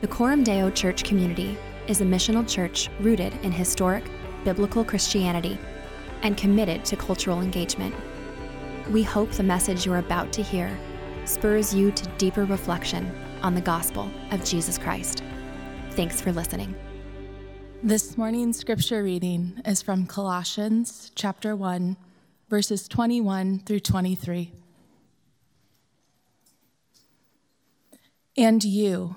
The Coram Deo Church community is a missional church rooted in historic, biblical Christianity and committed to cultural engagement. We hope the message you're about to hear spurs you to deeper reflection on the gospel of Jesus Christ. Thanks for listening. This morning's scripture reading is from Colossians chapter 1, verses 21 through 23. And you,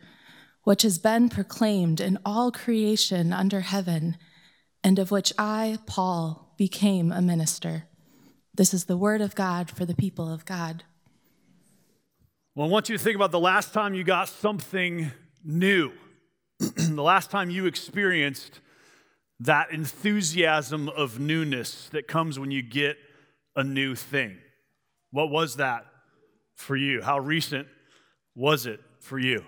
which has been proclaimed in all creation under heaven, and of which I, Paul, became a minister. This is the word of God for the people of God. Well, I want you to think about the last time you got something new, the last time you experienced that enthusiasm of newness that comes when you get a new thing. What was that for you? How recent was it for you?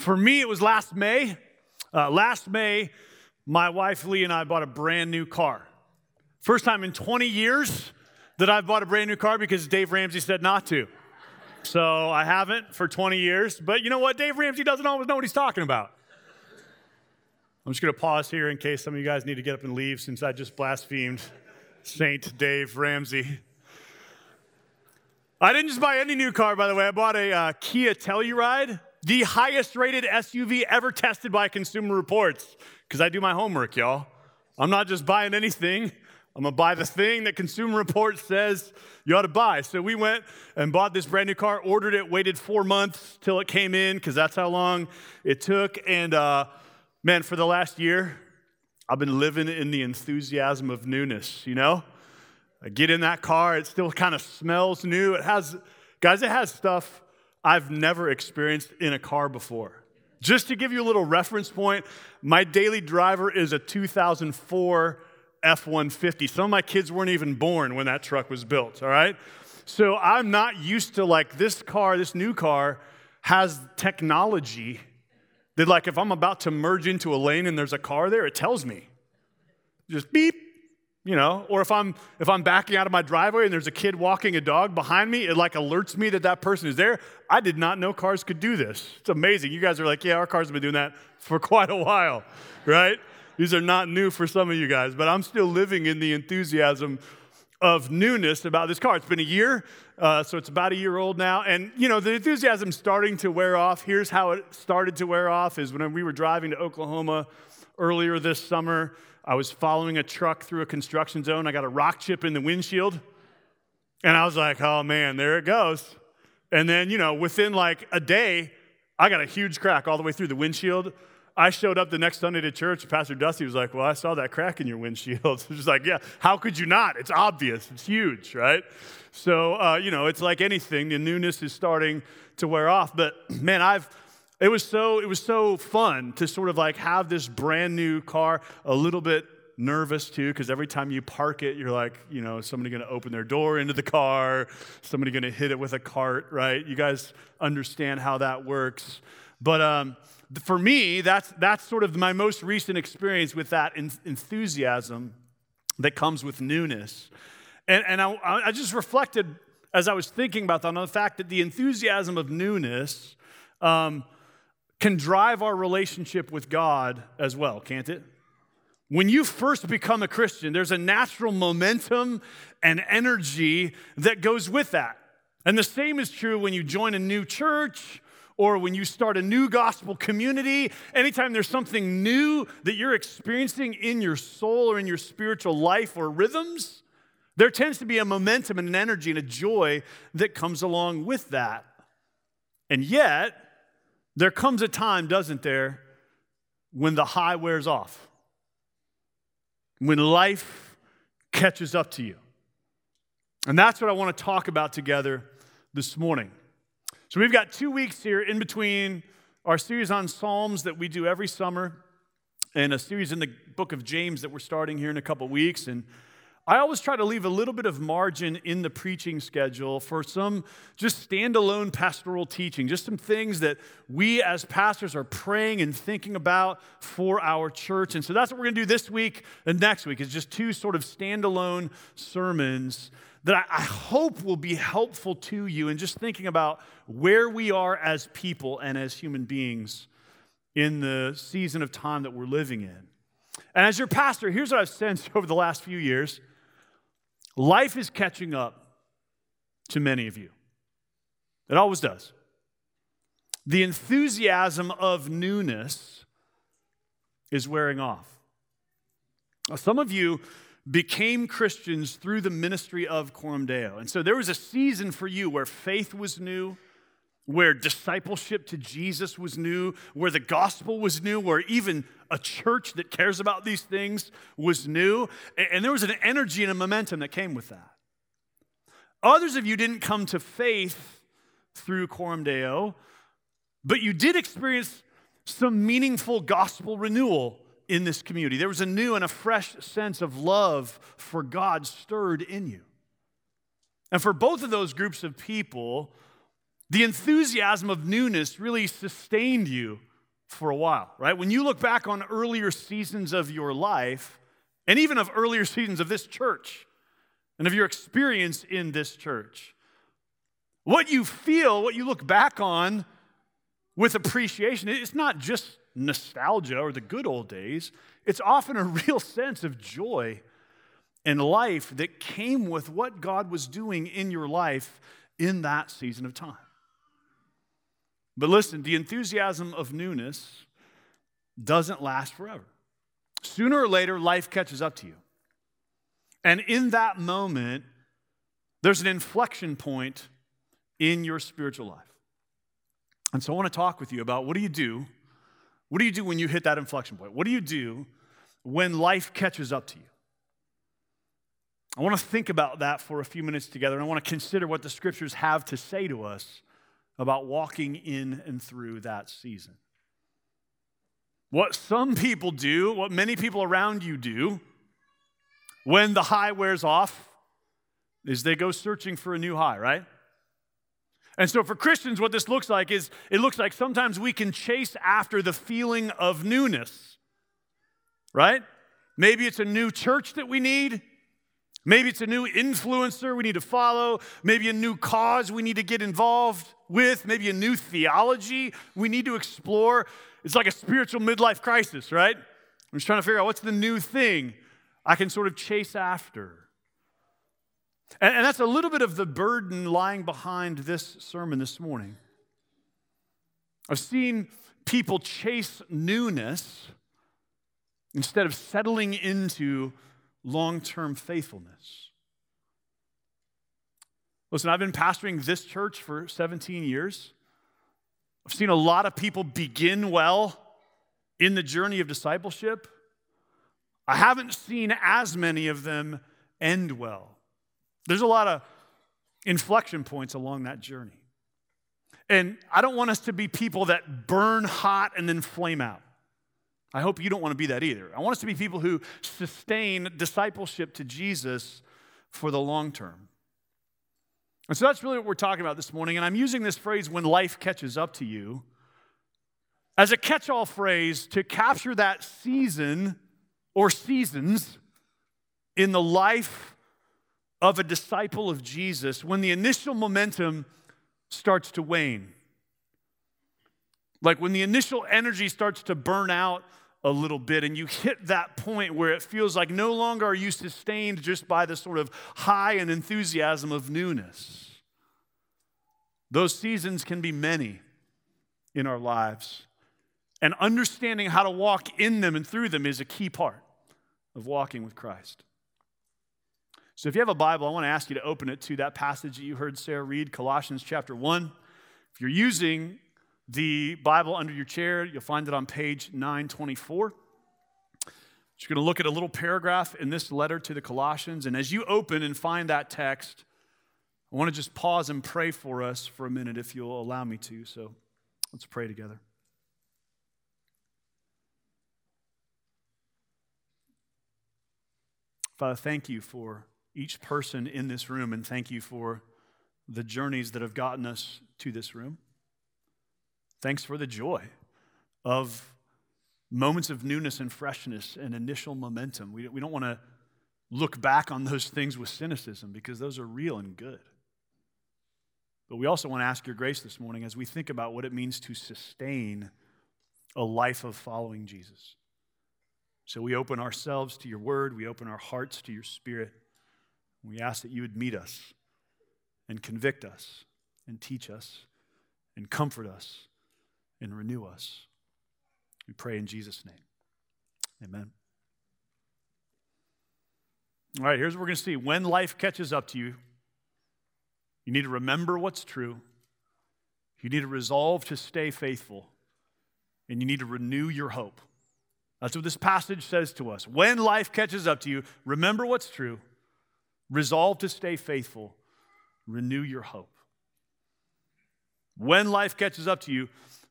For me, it was last May. Uh, last May, my wife Lee and I bought a brand new car. First time in 20 years that I've bought a brand new car because Dave Ramsey said not to. So I haven't for 20 years. But you know what? Dave Ramsey doesn't always know what he's talking about. I'm just going to pause here in case some of you guys need to get up and leave since I just blasphemed Saint Dave Ramsey. I didn't just buy any new car, by the way. I bought a uh, Kia Telluride, the highest rated SUV ever tested by Consumer Reports, because I do my homework, y'all. I'm not just buying anything. I'm gonna buy the thing that Consumer Reports says you ought to buy. So we went and bought this brand new car, ordered it, waited four months till it came in, because that's how long it took. And uh, man, for the last year, I've been living in the enthusiasm of newness, you know? I get in that car, it still kind of smells new. It has, guys, it has stuff I've never experienced in a car before. Just to give you a little reference point, my daily driver is a 2004 F 150. Some of my kids weren't even born when that truck was built, all right? So I'm not used to like this car, this new car has technology that, like, if I'm about to merge into a lane and there's a car there, it tells me. Just beep, you know or if i'm if i'm backing out of my driveway and there's a kid walking a dog behind me it like alerts me that that person is there i did not know cars could do this it's amazing you guys are like yeah our cars have been doing that for quite a while right these are not new for some of you guys, but I'm still living in the enthusiasm of newness about this car. It's been a year, uh, so it's about a year old now. And, you know, the enthusiasm's starting to wear off. Here's how it started to wear off is when we were driving to Oklahoma earlier this summer, I was following a truck through a construction zone. I got a rock chip in the windshield. And I was like, oh man, there it goes. And then, you know, within like a day, I got a huge crack all the way through the windshield. I showed up the next Sunday to church. Pastor Dusty was like, Well, I saw that crack in your windshield. She's like, Yeah, how could you not? It's obvious, it's huge, right? So, uh, you know, it's like anything, the newness is starting to wear off. But man, I've, it was so, it was so fun to sort of like have this brand new car, a little bit nervous too because every time you park it you're like you know somebody going to open their door into the car somebody going to hit it with a cart right you guys understand how that works but um, for me, that's, that's sort of my most recent experience with that enthusiasm that comes with newness. And, and I, I just reflected as I was thinking about that on the fact that the enthusiasm of newness um, can drive our relationship with God as well, can't it? When you first become a Christian, there's a natural momentum and energy that goes with that. And the same is true when you join a new church or when you start a new gospel community, anytime there's something new that you're experiencing in your soul or in your spiritual life or rhythms, there tends to be a momentum and an energy and a joy that comes along with that. And yet, there comes a time, doesn't there, when the high wears off, when life catches up to you. And that's what I want to talk about together this morning. So we've got two weeks here in between our series on Psalms that we do every summer. and a series in the book of James that we're starting here in a couple weeks. And I always try to leave a little bit of margin in the preaching schedule for some just standalone pastoral teaching, just some things that we as pastors are praying and thinking about for our church. And so that's what we're going to do this week and next week is just two sort of standalone sermons that I hope will be helpful to you in just thinking about where we are as people and as human beings in the season of time that we're living in. And as your pastor, here's what I've sensed over the last few years life is catching up to many of you. It always does. The enthusiasm of newness is wearing off. Some of you became Christians through the ministry of Coram Deo. And so there was a season for you where faith was new, where discipleship to Jesus was new, where the gospel was new, where even a church that cares about these things was new. And there was an energy and a momentum that came with that. Others of you didn't come to faith through Coram Deo, but you did experience some meaningful gospel renewal in this community. There was a new and a fresh sense of love for God stirred in you. And for both of those groups of people, the enthusiasm of newness really sustained you for a while, right? When you look back on earlier seasons of your life, and even of earlier seasons of this church, and of your experience in this church, what you feel, what you look back on with appreciation, it's not just nostalgia or the good old days, it's often a real sense of joy and life that came with what God was doing in your life in that season of time. But listen, the enthusiasm of newness doesn't last forever. Sooner or later, life catches up to you. And in that moment, there's an inflection point in your spiritual life. And so I want to talk with you about what do you do what do you do when you hit that inflection point? What do you do when life catches up to you? I want to think about that for a few minutes together, and I want to consider what the scriptures have to say to us about walking in and through that season. What some people do, what many people around you do, when the high wears off, is they go searching for a new high, right? And so for Christians, what this looks like is it looks like sometimes we can chase after the feeling of newness, right? Maybe it's a new church that we need. Maybe it's a new influencer we need to follow. Maybe a new cause we need to get involved with. Maybe a new theology we need to explore. It's like a spiritual midlife crisis, right? I'm just trying to figure out what's the new thing I can sort of chase after. And, and that's a little bit of the burden lying behind this sermon this morning. I've seen people chase newness instead of settling into long term faithfulness. Listen, I've been pastoring this church for 17 years. I've seen a lot of people begin well in the journey of discipleship. I haven't seen as many of them end well. There's a lot of inflection points along that journey. And I don't want us to be people that burn hot and then flame out. I hope you don't want to be that either. I want us to be people who sustain discipleship to Jesus for the long term. And so that's really what we're talking about this morning. And I'm using this phrase, when life catches up to you, as a catch all phrase to capture that season or seasons in the life of a disciple of Jesus when the initial momentum starts to wane. Like when the initial energy starts to burn out a little bit, and you hit that point where it feels like no longer are you sustained just by the sort of high and enthusiasm of newness. Those seasons can be many in our lives. And understanding how to walk in them and through them is a key part of walking with Christ. So if you have a Bible, I want to ask you to open it to that passage that you heard Sarah read, Colossians chapter 1. If you're using the Bible under your chair. You'll find it on page 924. You're going to look at a little paragraph in this letter to the Colossians. And as you open and find that text, I want to just pause and pray for us for a minute if you'll allow me to. So let's pray together. Father, thank you for each person in this room, and thank you for the journeys that have gotten us to this room. Thanks for the joy of moments of newness and freshness and initial momentum. We, we don't want to look back on those things with cynicism because those are real and good. But we also want to ask your grace this morning as we think about what it means to sustain a life of following Jesus. So we open ourselves to your word, we open our hearts to your spirit. We ask that you would meet us and convict us and teach us and comfort us and renew us. We pray in Jesus' name. Amen. All right, here's what we're going to see. When life catches up to you, you need to remember what's true. You need to resolve to stay faithful. And you need to renew your hope. That's what this passage says to us. When life catches up to you, remember what's true, resolve to stay faithful, renew your hope. When life catches up to you,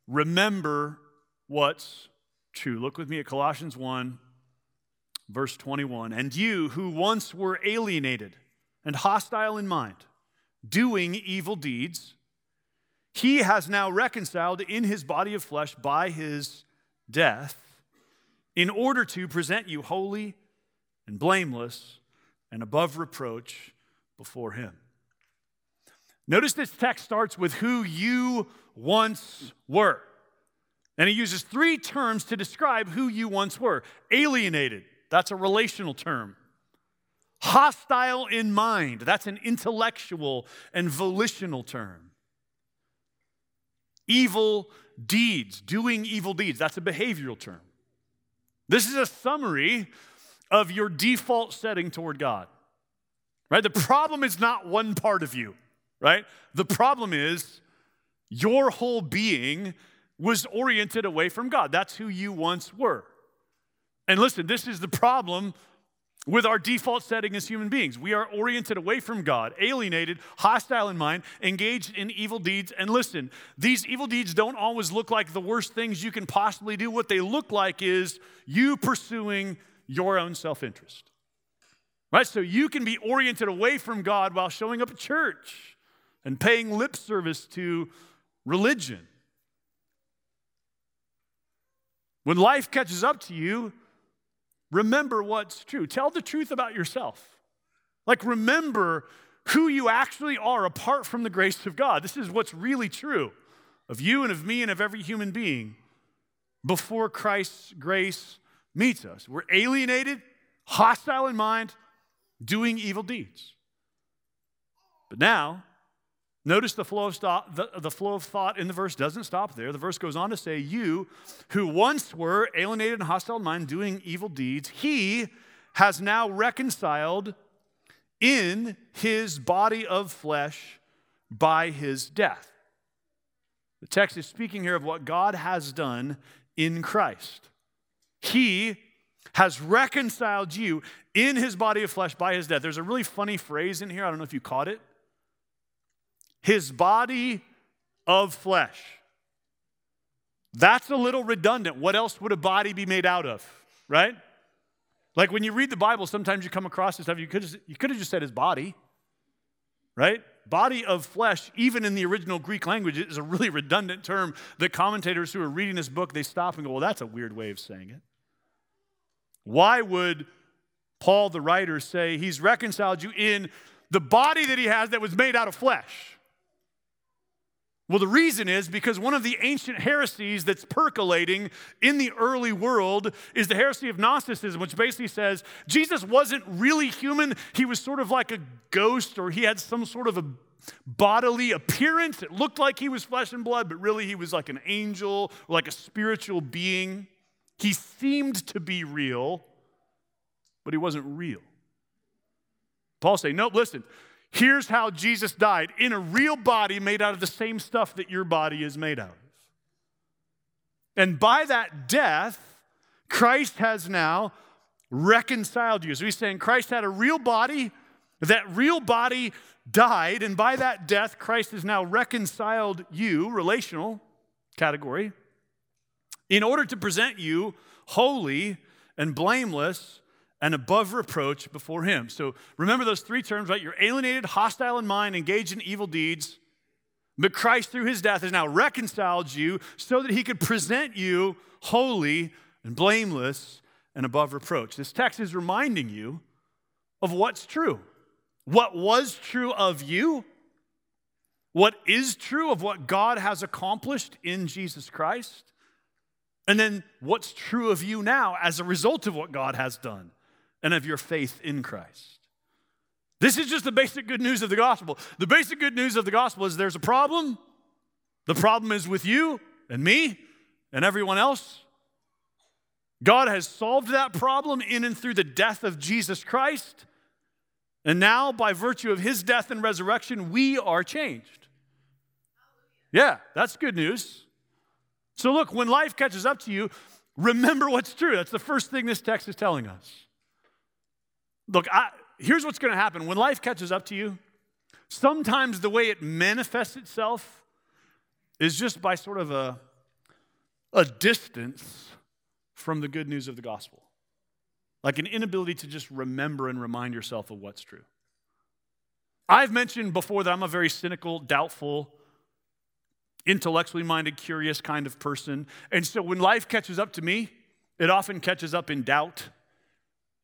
remember what's true. Look with me at Colossians 1, verse 21. And you who once were alienated and hostile in mind, doing evil deeds, he has now reconciled in his body of flesh by his death in order to present you holy and blameless and above reproach before Him. Notice this text starts with who you once were. And he uses three terms to describe who you once were alienated, that's a relational term. Hostile in mind, that's an intellectual and volitional term. Evil deeds, doing evil deeds, that's a behavioral term. This is a summary of your default setting toward God. Right? The problem is not one part of you, right? The problem is your whole being was oriented away from God. That's who you once were. And listen, this is the problem with our default setting as human beings. We are oriented away from God, alienated, hostile in mind, engaged in evil deeds. And listen, these evil deeds don't always look like the worst things you can possibly do. What they look like is you pursuing your own self interest. Right? So you can be oriented away from God while showing up at church and paying lip service to religion. When life catches up to you, remember what's true. Tell the truth about yourself. Like, remember who you actually are apart from the grace of God. This is what's really true of you and of me and of every human being before Christ's grace meets us. We're alienated, hostile in mind, doing evil deeds. But now, Notice the flow, of stop, the, the flow of thought in the verse doesn't stop there. The verse goes on to say, You who once were alienated and hostile in mind, doing evil deeds, he has now reconciled in his body of flesh by his death. The text is speaking here of what God has done in Christ. He has reconciled you in his body of flesh by his death. There's a really funny phrase in here. I don't know if you caught it his body of flesh. That's a little redundant. What else would a body be made out of, right? Like when you read the Bible, sometimes you come across this stuff, you could, you could have just said his body, right? Body of flesh, even in the original Greek language, is a really redundant term that commentators who are reading this book, they stop and go, well, that's a weird way of saying it. Why would Paul, the writer, say he's reconciled you in the body that he has that was made out of flesh? Well, the reason is because one of the ancient heresies that's percolating in the early world is the heresy of Gnosticism, which basically says Jesus wasn't really human. He was sort of like a ghost, or he had some sort of a bodily appearance. It looked like he was flesh and blood, but really he was like an angel or like a spiritual being. He seemed to be real, but he wasn't real. Paul saying, Nope, listen, Here's how Jesus died in a real body made out of the same stuff that your body is made out of. And by that death, Christ has now reconciled you. So he's saying Christ had a real body, that real body died, and by that death, Christ has now reconciled you, relational category, in order to present you holy and blameless and above reproach before him. So remember those three terms, right? You're alienated, hostile in mind, engaged in evil deeds. But Christ, through his death, has now reconciled you so that he could present you holy and blameless and above reproach. This text is reminding you of what's true. What was true of you, what is true of what God has accomplished in Jesus Christ, and then what's true of you now as a result of what God has done and of your faith in Christ. This is just the basic good news of the gospel. The basic good news of the gospel is there's a problem. The problem is with you and me and everyone else. God has solved that problem in and through the death of Jesus Christ. And now, by virtue of his death and resurrection, we are changed. Yeah, that's good news. So, look, when life catches up to you, remember what's true. That's the first thing this text is telling us. Look, I, here's what's going to happen when life catches up to you. Sometimes the way it manifests itself is just by sort of a, a distance from the good news of the gospel, like an inability to just remember and remind yourself of what's true. I've mentioned before that I'm a very cynical, doubtful, intellectually minded, curious kind of person. And so when life catches up to me, it often catches up in doubt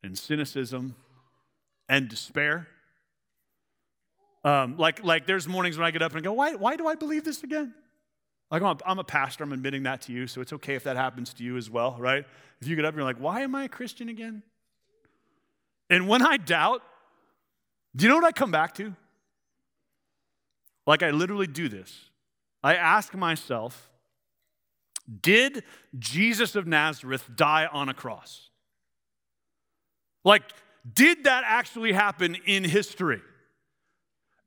and cynicism and despair. Um, like, like there's mornings when I get up and I go, why, why do I believe this again? Like, I'm a, I'm a pastor, I'm admitting that to you, so it's okay if that happens to you as well, right? If you get up and you're like, why am I a Christian again? And when I doubt, do you know what I come back to? Like, I literally do this. I ask myself, did Jesus of Nazareth die on a cross? Like, did that actually happen in history?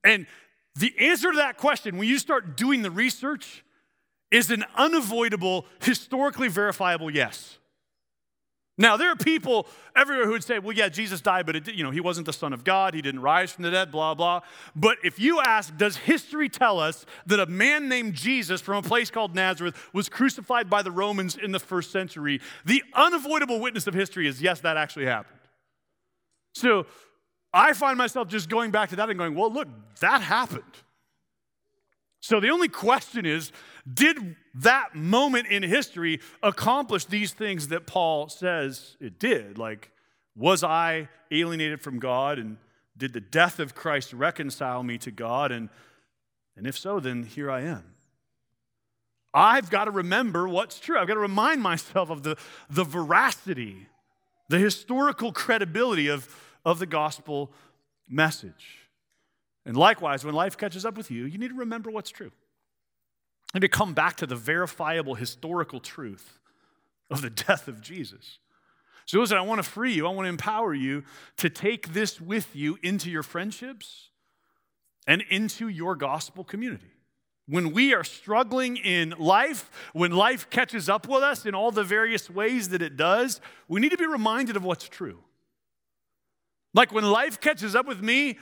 And the answer to that question, when you start doing the research, is an unavoidable, historically verifiable yes. Now, there are people everywhere who would say, well, yeah, Jesus died, but it, you know, he wasn't the Son of God. He didn't rise from the dead, blah, blah. But if you ask, does history tell us that a man named Jesus from a place called Nazareth was crucified by the Romans in the first century? The unavoidable witness of history is yes, that actually happened. So I find myself just going back to that and going, well, look, that happened. So the only question is did that moment in history accomplish these things that Paul says it did? Like, was I alienated from God and did the death of Christ reconcile me to God? And, and if so, then here I am. I've got to remember what's true. I've got to remind myself of the, the veracity, the historical credibility of, of the gospel message. And likewise, when life catches up with you, you need to remember what's true. And to come back to the verifiable historical truth of the death of Jesus. So, listen, I want to free you. I want to empower you to take this with you into your friendships and into your gospel community. When we are struggling in life, when life catches up with us in all the various ways that it does, we need to be reminded of what's true. Like when life catches up with me,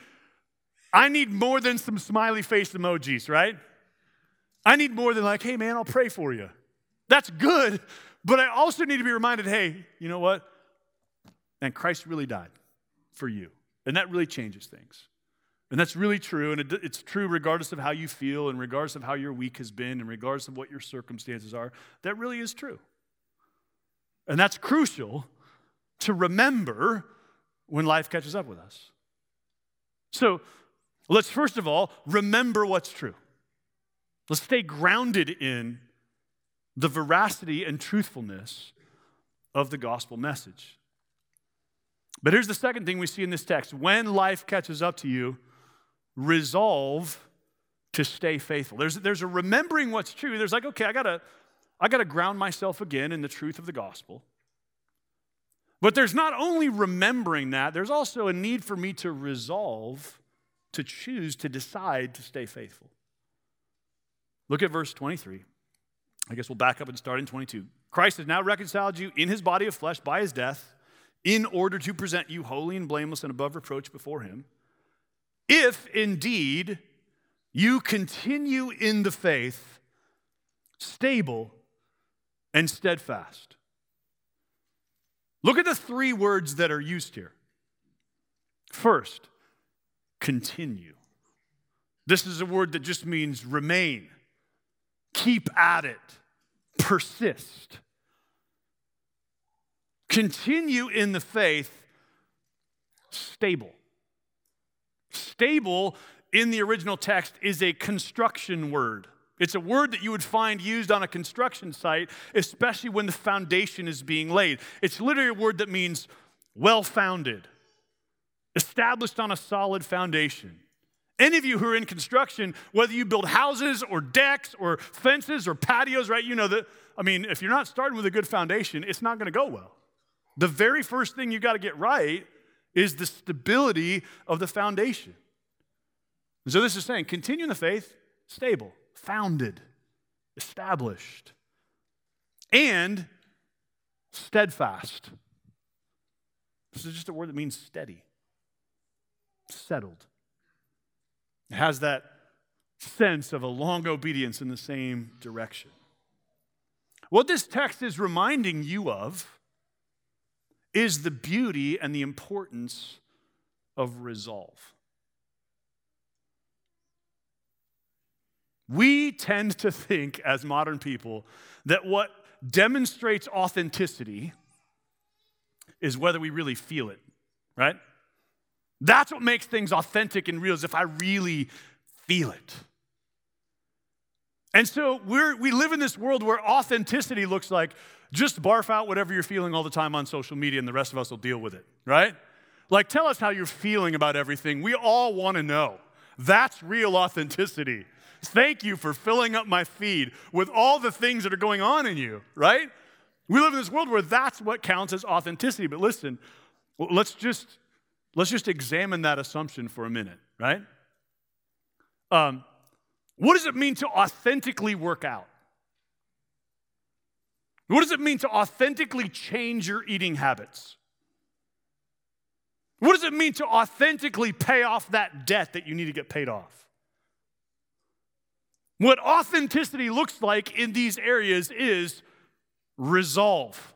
I need more than some smiley face emojis, right? I need more than like, hey man, I'll pray for you. That's good, but I also need to be reminded, hey, you know what? And Christ really died for you. And that really changes things. And that's really true. And it, it's true regardless of how you feel and regardless of how your week has been and regardless of what your circumstances are. That really is true. And that's crucial to remember when life catches up with us. So let's first of all remember what's true. Let's stay grounded in the veracity and truthfulness of the gospel message. But here's the second thing we see in this text when life catches up to you, resolve to stay faithful. There's, there's a remembering what's true. There's like, okay, I gotta, I gotta ground myself again in the truth of the gospel. But there's not only remembering that, there's also a need for me to resolve, to choose, to decide to stay faithful. Look at verse 23. I guess we'll back up and start in 22. Christ has now reconciled you in his body of flesh by his death in order to present you holy and blameless and above reproach before him. If indeed you continue in the faith, stable and steadfast. Look at the three words that are used here. First, continue. This is a word that just means remain, keep at it, persist. Continue in the faith, stable. Stable in the original text is a construction word. It's a word that you would find used on a construction site, especially when the foundation is being laid. It's literally a word that means well founded, established on a solid foundation. Any of you who are in construction, whether you build houses or decks or fences or patios, right? You know that, I mean, if you're not starting with a good foundation, it's not going to go well. The very first thing you got to get right is the stability of the foundation. And so this is saying continue in the faith, stable founded, established, and steadfast. This is just a word that means steady, settled. It has that sense of a long obedience in the same direction. What this text is reminding you of is the beauty and the importance of resolve. We tend to think, as modern people, that what demonstrates authenticity is whether we really feel it, right? That's what makes things authentic and real, is if I really feel it. And so we're, we live in this world where authenticity looks like just barf out whatever you're feeling all the time on social media and the rest of us will deal with it, right? Like, tell us how you're feeling about everything. We all want to know. That's real authenticity. Thank you for filling up my feed with all the things that are going on in you, right? We live in this world where that's what counts as authenticity. But listen, let's just let's just examine that assumption for a minute, right? Um, what does it mean to authentically work out? What does it mean to authentically change your eating habits? What does it mean to authentically pay off that debt that you need to get paid off? What authenticity looks like in these areas is resolve.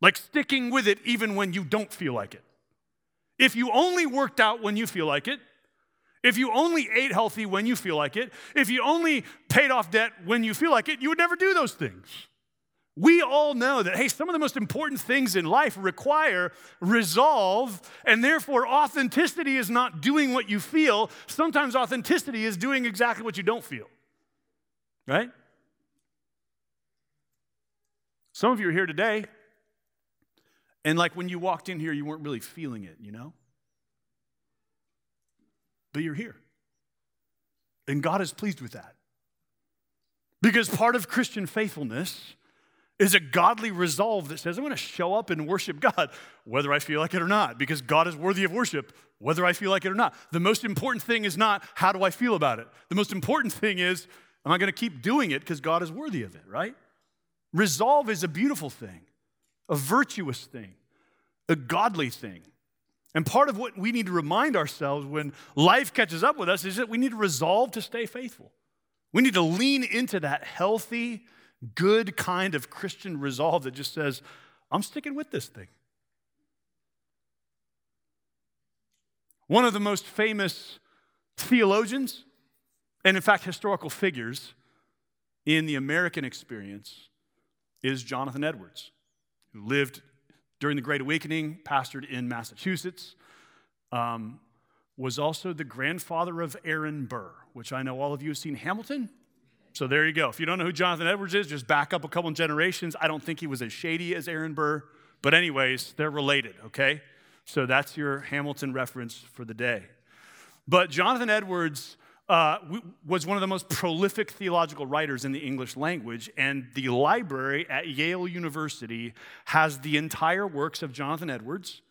Like sticking with it even when you don't feel like it. If you only worked out when you feel like it, if you only ate healthy when you feel like it, if you only paid off debt when you feel like it, you would never do those things. We all know that, hey, some of the most important things in life require resolve, and therefore authenticity is not doing what you feel. Sometimes authenticity is doing exactly what you don't feel, right? Some of you are here today, and like when you walked in here, you weren't really feeling it, you know? But you're here. And God is pleased with that. Because part of Christian faithfulness is a godly resolve that says, I'm going to show up and worship God, whether I feel like it or not, because God is worthy of worship, whether I feel like it or not. The most important thing is not how do I feel about it. The most important thing is, am I going to keep doing it because God is worthy of it, right? Resolve is a beautiful thing, a virtuous thing, a godly thing. And part of what we need to remind ourselves when life catches up with us is that we need to resolve to stay faithful. We need to lean into that healthy, good kind of Christian resolve that just says, I'm sticking with this thing. One of the most famous theologians, and in fact, historical figures in the American experience, is Jonathan Edwards, who lived during the Great Awakening, pastored in Massachusetts, um, was also the grandfather of Aaron Burr, which I know all of you have seen Hamilton. So there you go. If you don't know who Jonathan Edwards is, just back up a couple generations. I don't think he was as shady as Aaron Burr, but anyways, they're related, okay? So that's your Hamilton reference for the day. But Jonathan Edwards uh, was one of the most prolific theological writers in the English language, and the library at Yale University has the entire works of Jonathan Edwards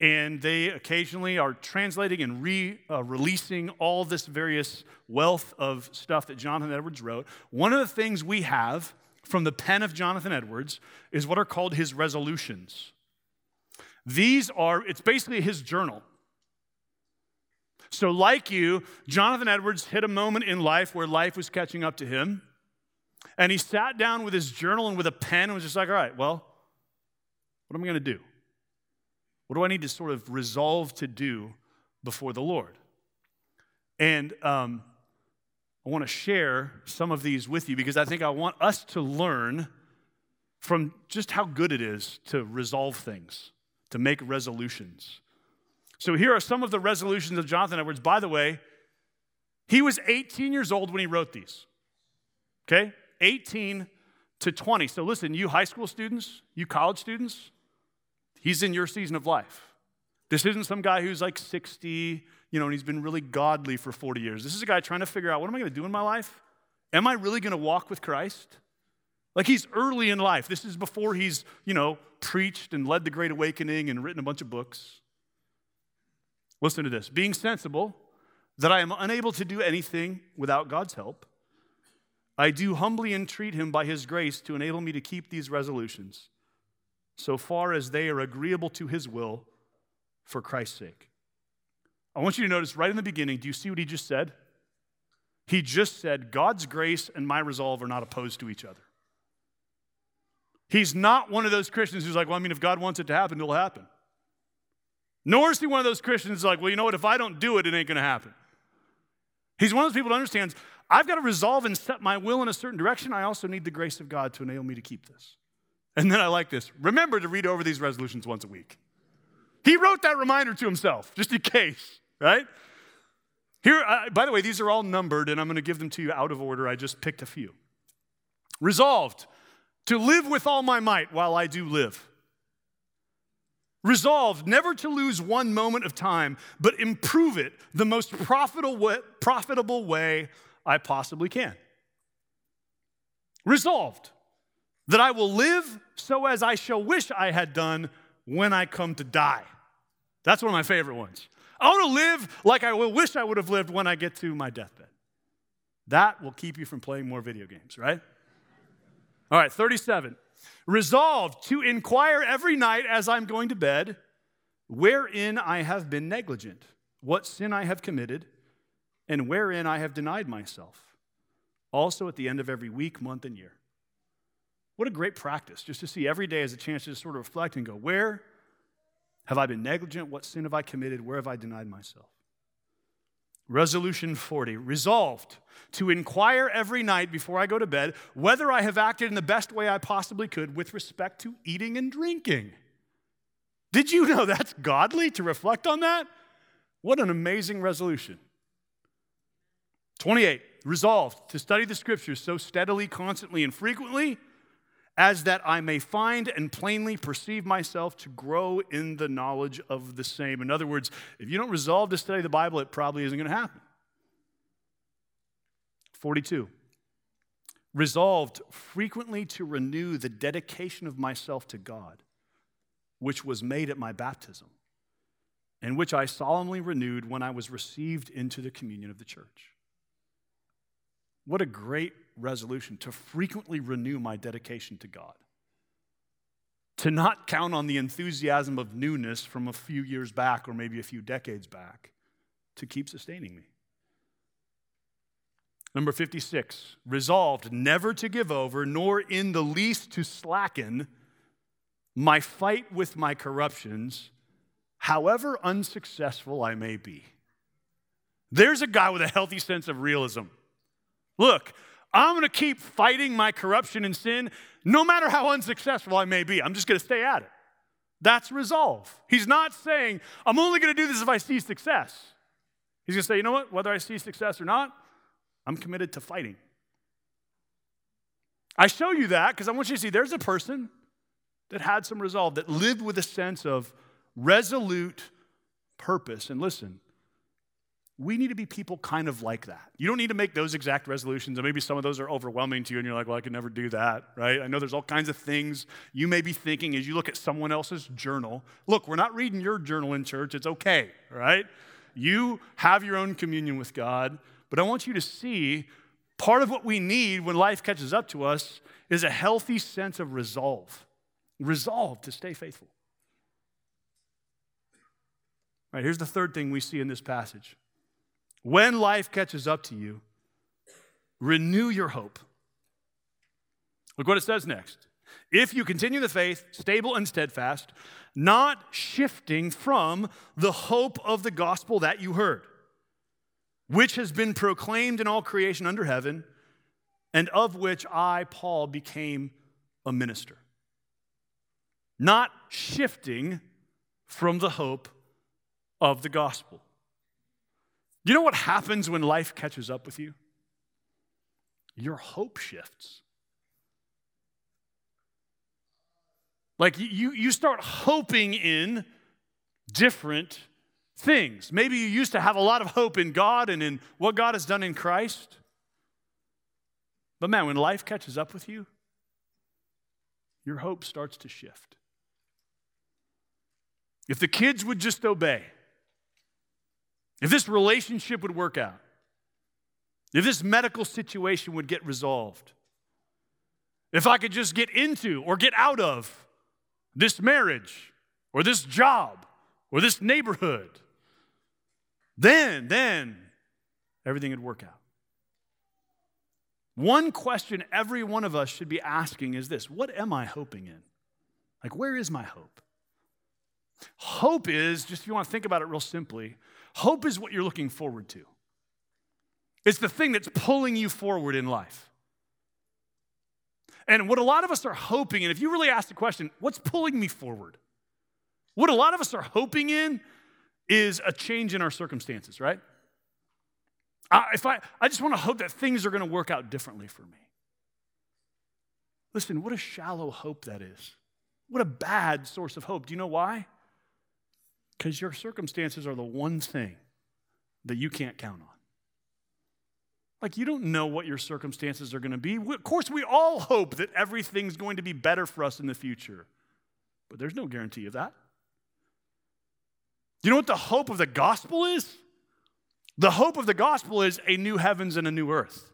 and they occasionally are translating and re uh, releasing all this various wealth of stuff that Jonathan Edwards wrote. One of the things we have from the pen of Jonathan Edwards is what are called his resolutions. These are, it's basically his journal. So, like you, Jonathan Edwards hit a moment in life where life was catching up to him. And he sat down with his journal and with a pen and was just like, all right, well, What am I going to do? What do I need to sort of resolve to do before the Lord? And um, I want to share some of these with you because I think I want us to learn from just how good it is to resolve things, to make resolutions. So here are some of the resolutions of Jonathan Edwards. By the way, he was 18 years old when he wrote these. Okay? 18 to 20. So listen, you high school students, you college students, he's in your season of life. This isn't some guy who's like 60, you know, and he's been really godly for 40 years. This is a guy trying to figure out what am I going to do in my life? Am I really going to walk with Christ? Like he's early in life. This is before he's, you know, preached and led the Great Awakening and written a bunch of books. Listen to this being sensible that I am unable to do anything without God's help. I do humbly entreat him by his grace to enable me to keep these resolutions so far as they are agreeable to his will for Christ's sake. I want you to notice right in the beginning, do you see what he just said? He just said, God's grace and my resolve are not opposed to each other. He's not one of those Christians who's like, well, I mean, if God wants it to happen, it'll happen. Nor is he one of those Christians like, well, you know what, if I don't do it, it ain't gonna happen. He's one of those people that understands, I've got to resolve and set my will in a certain direction. I also need the grace of God to enable me to keep this. And then I like this. Remember to read over these resolutions once a week. He wrote that reminder to himself, just in case, right? Here, uh, by the way, these are all numbered, and I'm going to give them to you out of order. I just picked a few. Resolved to live with all my might while I do live. Resolved never to lose one moment of time, but improve it the most profitable way, profitable way I possibly can. Resolved that I will live so as I shall wish I had done when I come to die. That's one of my favorite ones. I want to live like I will wish I would have lived when I get to my deathbed. That will keep you from playing more video games, right? All right, 37. Resolved to inquire every night as I'm going to bed wherein I have been negligent, what sin I have committed, and wherein I have denied myself. Also at the end of every week, month, and year. What a great practice just to see every day as a chance to sort of reflect and go, where have I been negligent? What sin have I committed? Where have I denied myself? Resolution 40 resolved to inquire every night before I go to bed whether I have acted in the best way I possibly could with respect to eating and drinking. Did you know that's godly to reflect on that? What an amazing resolution. 28 resolved to study the scriptures so steadily, constantly, and frequently as that I may find and plainly perceive myself to grow in the knowledge of the same. In other words, if you don't resolve to study the Bible, it probably isn't going to happen. 42. Resolved frequently to renew the dedication of myself to God, which was made at my baptism, and which I solemnly renewed when I was received into the communion of the church. What a great resolution to frequently renew my dedication to God. To not count on the enthusiasm of newness from a few years back or maybe a few decades back to keep sustaining me. Number 56, resolved never to give over, nor in the least to slacken my fight with my corruptions, however unsuccessful I may be. There's a guy with a healthy sense of realism. Look, I'm going to keep fighting my corruption and sin no matter how unsuccessful I may be. I'm just going to stay at it. That's resolve. He's not saying, I'm only going to do this if I see success. He's going to say, you know what? Whether I see success or not, I'm committed to fighting. I show you that because I want you to see there's a person that had some resolve, that lived with a sense of resolute purpose. And listen, we need to be people kind of like that. You don't need to make those exact resolutions, and maybe some of those are overwhelming to you, and you're like, well, I could never do that, right? I know there's all kinds of things you may be thinking as you look at someone else's journal. Look, we're not reading your journal in church, it's okay, right? You have your own communion with God, but I want you to see part of what we need when life catches up to us is a healthy sense of resolve. Resolve to stay faithful. Right, here's the third thing we see in this passage when life catches up to you, renew your hope. Look what it says next. If you continue the faith, stable and steadfast, not shifting from the hope of the gospel that you heard, which has been proclaimed in all creation under heaven, and of which I, Paul, became a minister. Not shifting from the hope of the gospel. You know what happens when life catches up with you? Your hope shifts. Like you, you start hoping in different things. Maybe you used to have a lot of hope in God and in what God has done in Christ. But man, when life catches up with you, your hope starts to shift. If the kids would just obey, if this relationship would work out, if this medical situation would get resolved, if I could just get into or get out of this marriage or this job or this neighborhood, then, then everything would work out. One question every one of us should be asking is this What am I hoping in? Like, where is my hope? Hope is, just if you want to think about it real simply, hope is what you're looking forward to. It's the thing that's pulling you forward in life. And what a lot of us are hoping, and if you really ask the question, what's pulling me forward? What a lot of us are hoping in is a change in our circumstances, right? I, if I, I just want to hope that things are going to work out differently for me. Listen, what a shallow hope that is. What a bad source of hope. Do you know why? Because your circumstances are the one thing that you can't count on. Like, you don't know what your circumstances are going to be. Of course, we all hope that everything's going to be better for us in the future, but there's no guarantee of that. Do you know what the hope of the gospel is? The hope of the gospel is a new heavens and a new earth.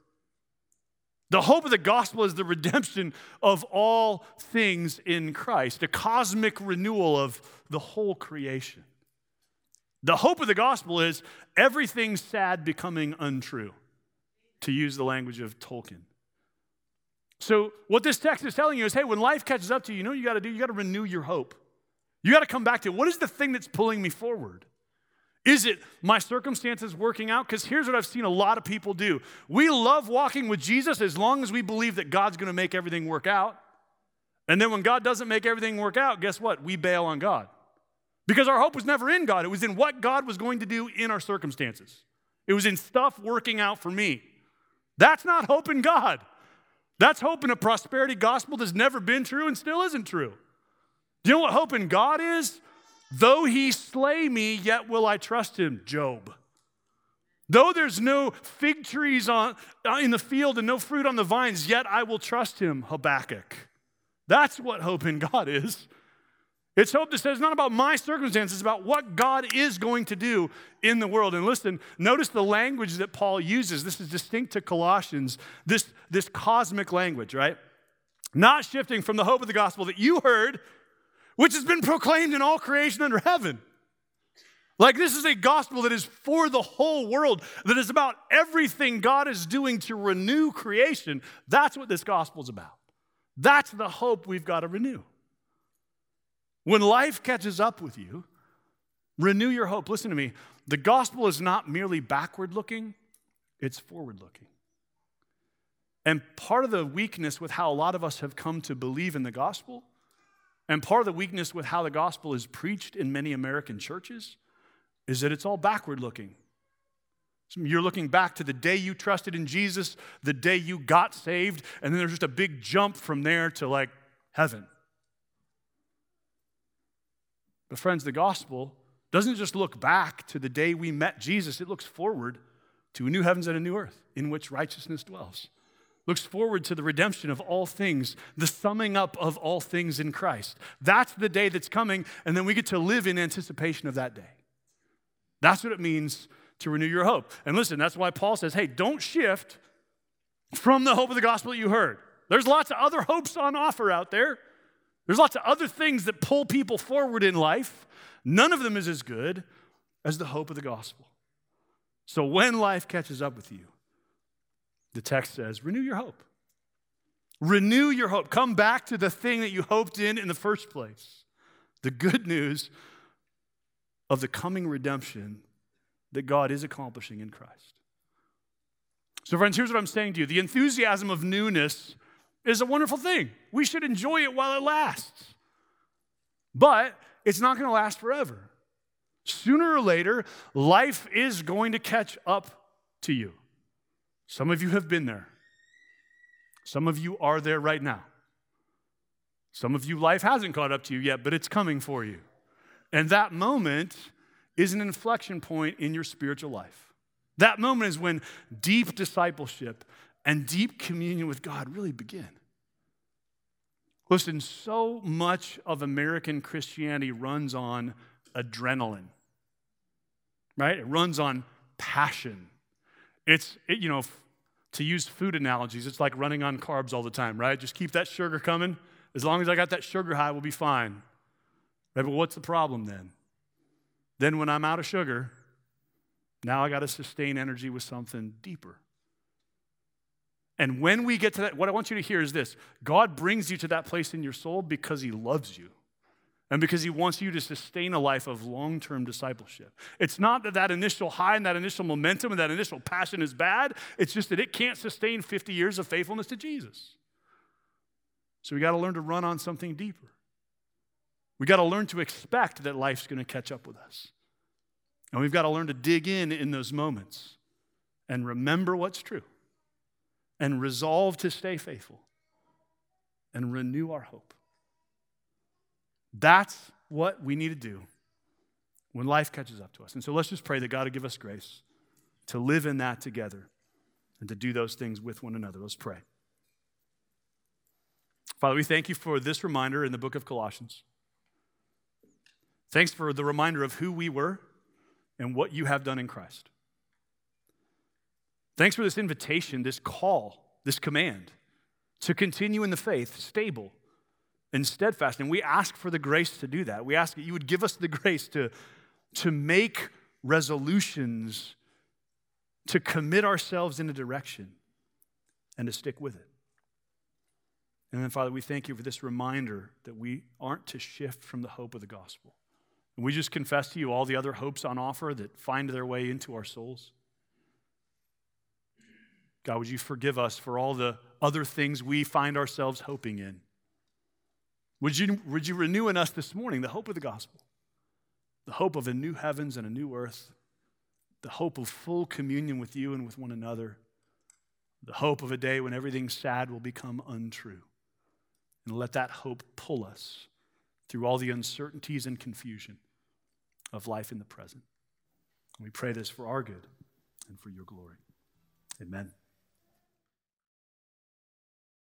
The hope of the gospel is the redemption of all things in Christ, a cosmic renewal of the whole creation. The hope of the gospel is everything sad becoming untrue to use the language of Tolkien. So, what this text is telling you is hey, when life catches up to you, you know what you got to do? You got to renew your hope. You got to come back to what is the thing that's pulling me forward? Is it my circumstances working out? Because here's what I've seen a lot of people do. We love walking with Jesus as long as we believe that God's going to make everything work out. And then when God doesn't make everything work out, guess what? We bail on God. Because our hope was never in God, it was in what God was going to do in our circumstances. It was in stuff working out for me. That's not hope in God. That's hope in a prosperity gospel that's never been true and still isn't true. Do you know what hope in God is? Though he slay me, yet will I trust him, Job. Though there's no fig trees on, uh, in the field and no fruit on the vines, yet I will trust him, Habakkuk. That's what hope in God is. It's hope that says not about my circumstances, it's about what God is going to do in the world. And listen, notice the language that Paul uses. This is distinct to Colossians, this, this cosmic language, right? Not shifting from the hope of the gospel that you heard, which has been proclaimed in all creation under heaven. Like, this is a gospel that is for the whole world, that is about everything God is doing to renew creation. That's what this gospel is about. That's the hope we've got to renew. When life catches up with you, renew your hope. Listen to me. The gospel is not merely backward looking, it's forward looking. And part of the weakness with how a lot of us have come to believe in the gospel, and part of the weakness with how the gospel is preached in many American churches, is that it's all backward looking. You're looking back to the day you trusted in Jesus, the day you got saved, and then there's just a big jump from there to like heaven. But, friends, the gospel doesn't just look back to the day we met Jesus, it looks forward to a new heavens and a new earth in which righteousness dwells. Looks forward to the redemption of all things, the summing up of all things in Christ. That's the day that's coming, and then we get to live in anticipation of that day. That's what it means to renew your hope. And listen, that's why Paul says, hey, don't shift from the hope of the gospel that you heard. There's lots of other hopes on offer out there. There's lots of other things that pull people forward in life. None of them is as good as the hope of the gospel. So when life catches up with you, the text says, renew your hope. Renew your hope. Come back to the thing that you hoped in in the first place. The good news of the coming redemption that God is accomplishing in Christ. So, friends, here's what I'm saying to you the enthusiasm of newness is a wonderful thing. We should enjoy it while it lasts. But it's not going to last forever. Sooner or later, life is going to catch up to you. Some of you have been there. Some of you are there right now. Some of you, life hasn't caught up to you yet, but it's coming for you. And that moment is an inflection point in your spiritual life. That moment is when deep discipleship and deep communion with God really begin. Listen, so much of American Christianity runs on adrenaline, right? It runs on passion. It's, it, you know, to use food analogies, it's like running on carbs all the time, right? Just keep that sugar coming. As long as I got that sugar high, we'll be fine. Right? But what's the problem then? Then when I'm out of sugar, now I got to sustain energy with something deeper. And when we get to that, what I want you to hear is this God brings you to that place in your soul because He loves you and because He wants you to sustain a life of long term discipleship. It's not that that initial high and that initial momentum and that initial passion is bad, it's just that it can't sustain 50 years of faithfulness to Jesus. So we got to learn to run on something deeper. We got to learn to expect that life's going to catch up with us. And we've got to learn to dig in in those moments and remember what's true and resolve to stay faithful and renew our hope. That's what we need to do when life catches up to us. And so let's just pray that God will give us grace to live in that together and to do those things with one another. Let's pray. Father, we thank you for this reminder in the book of Colossians. Thanks for the reminder of who we were and what you have done in Christ. Thanks for this invitation, this call, this command to continue in the faith, stable and steadfast. And we ask for the grace to do that. We ask that you would give us the grace to, to make resolutions, to commit ourselves in a direction, and to stick with it. And then, Father, we thank you for this reminder that we aren't to shift from the hope of the gospel. And we just confess to you all the other hopes on offer that find their way into our souls. God, would you forgive us for all the other things we find ourselves hoping in? Would you, would you renew in us this morning the hope of the gospel, the hope of a new heavens and a new earth, the hope of full communion with you and with one another, the hope of a day when everything sad will become untrue? And let that hope pull us through all the uncertainties and confusion of life in the present. We pray this for our good and for your glory. Amen.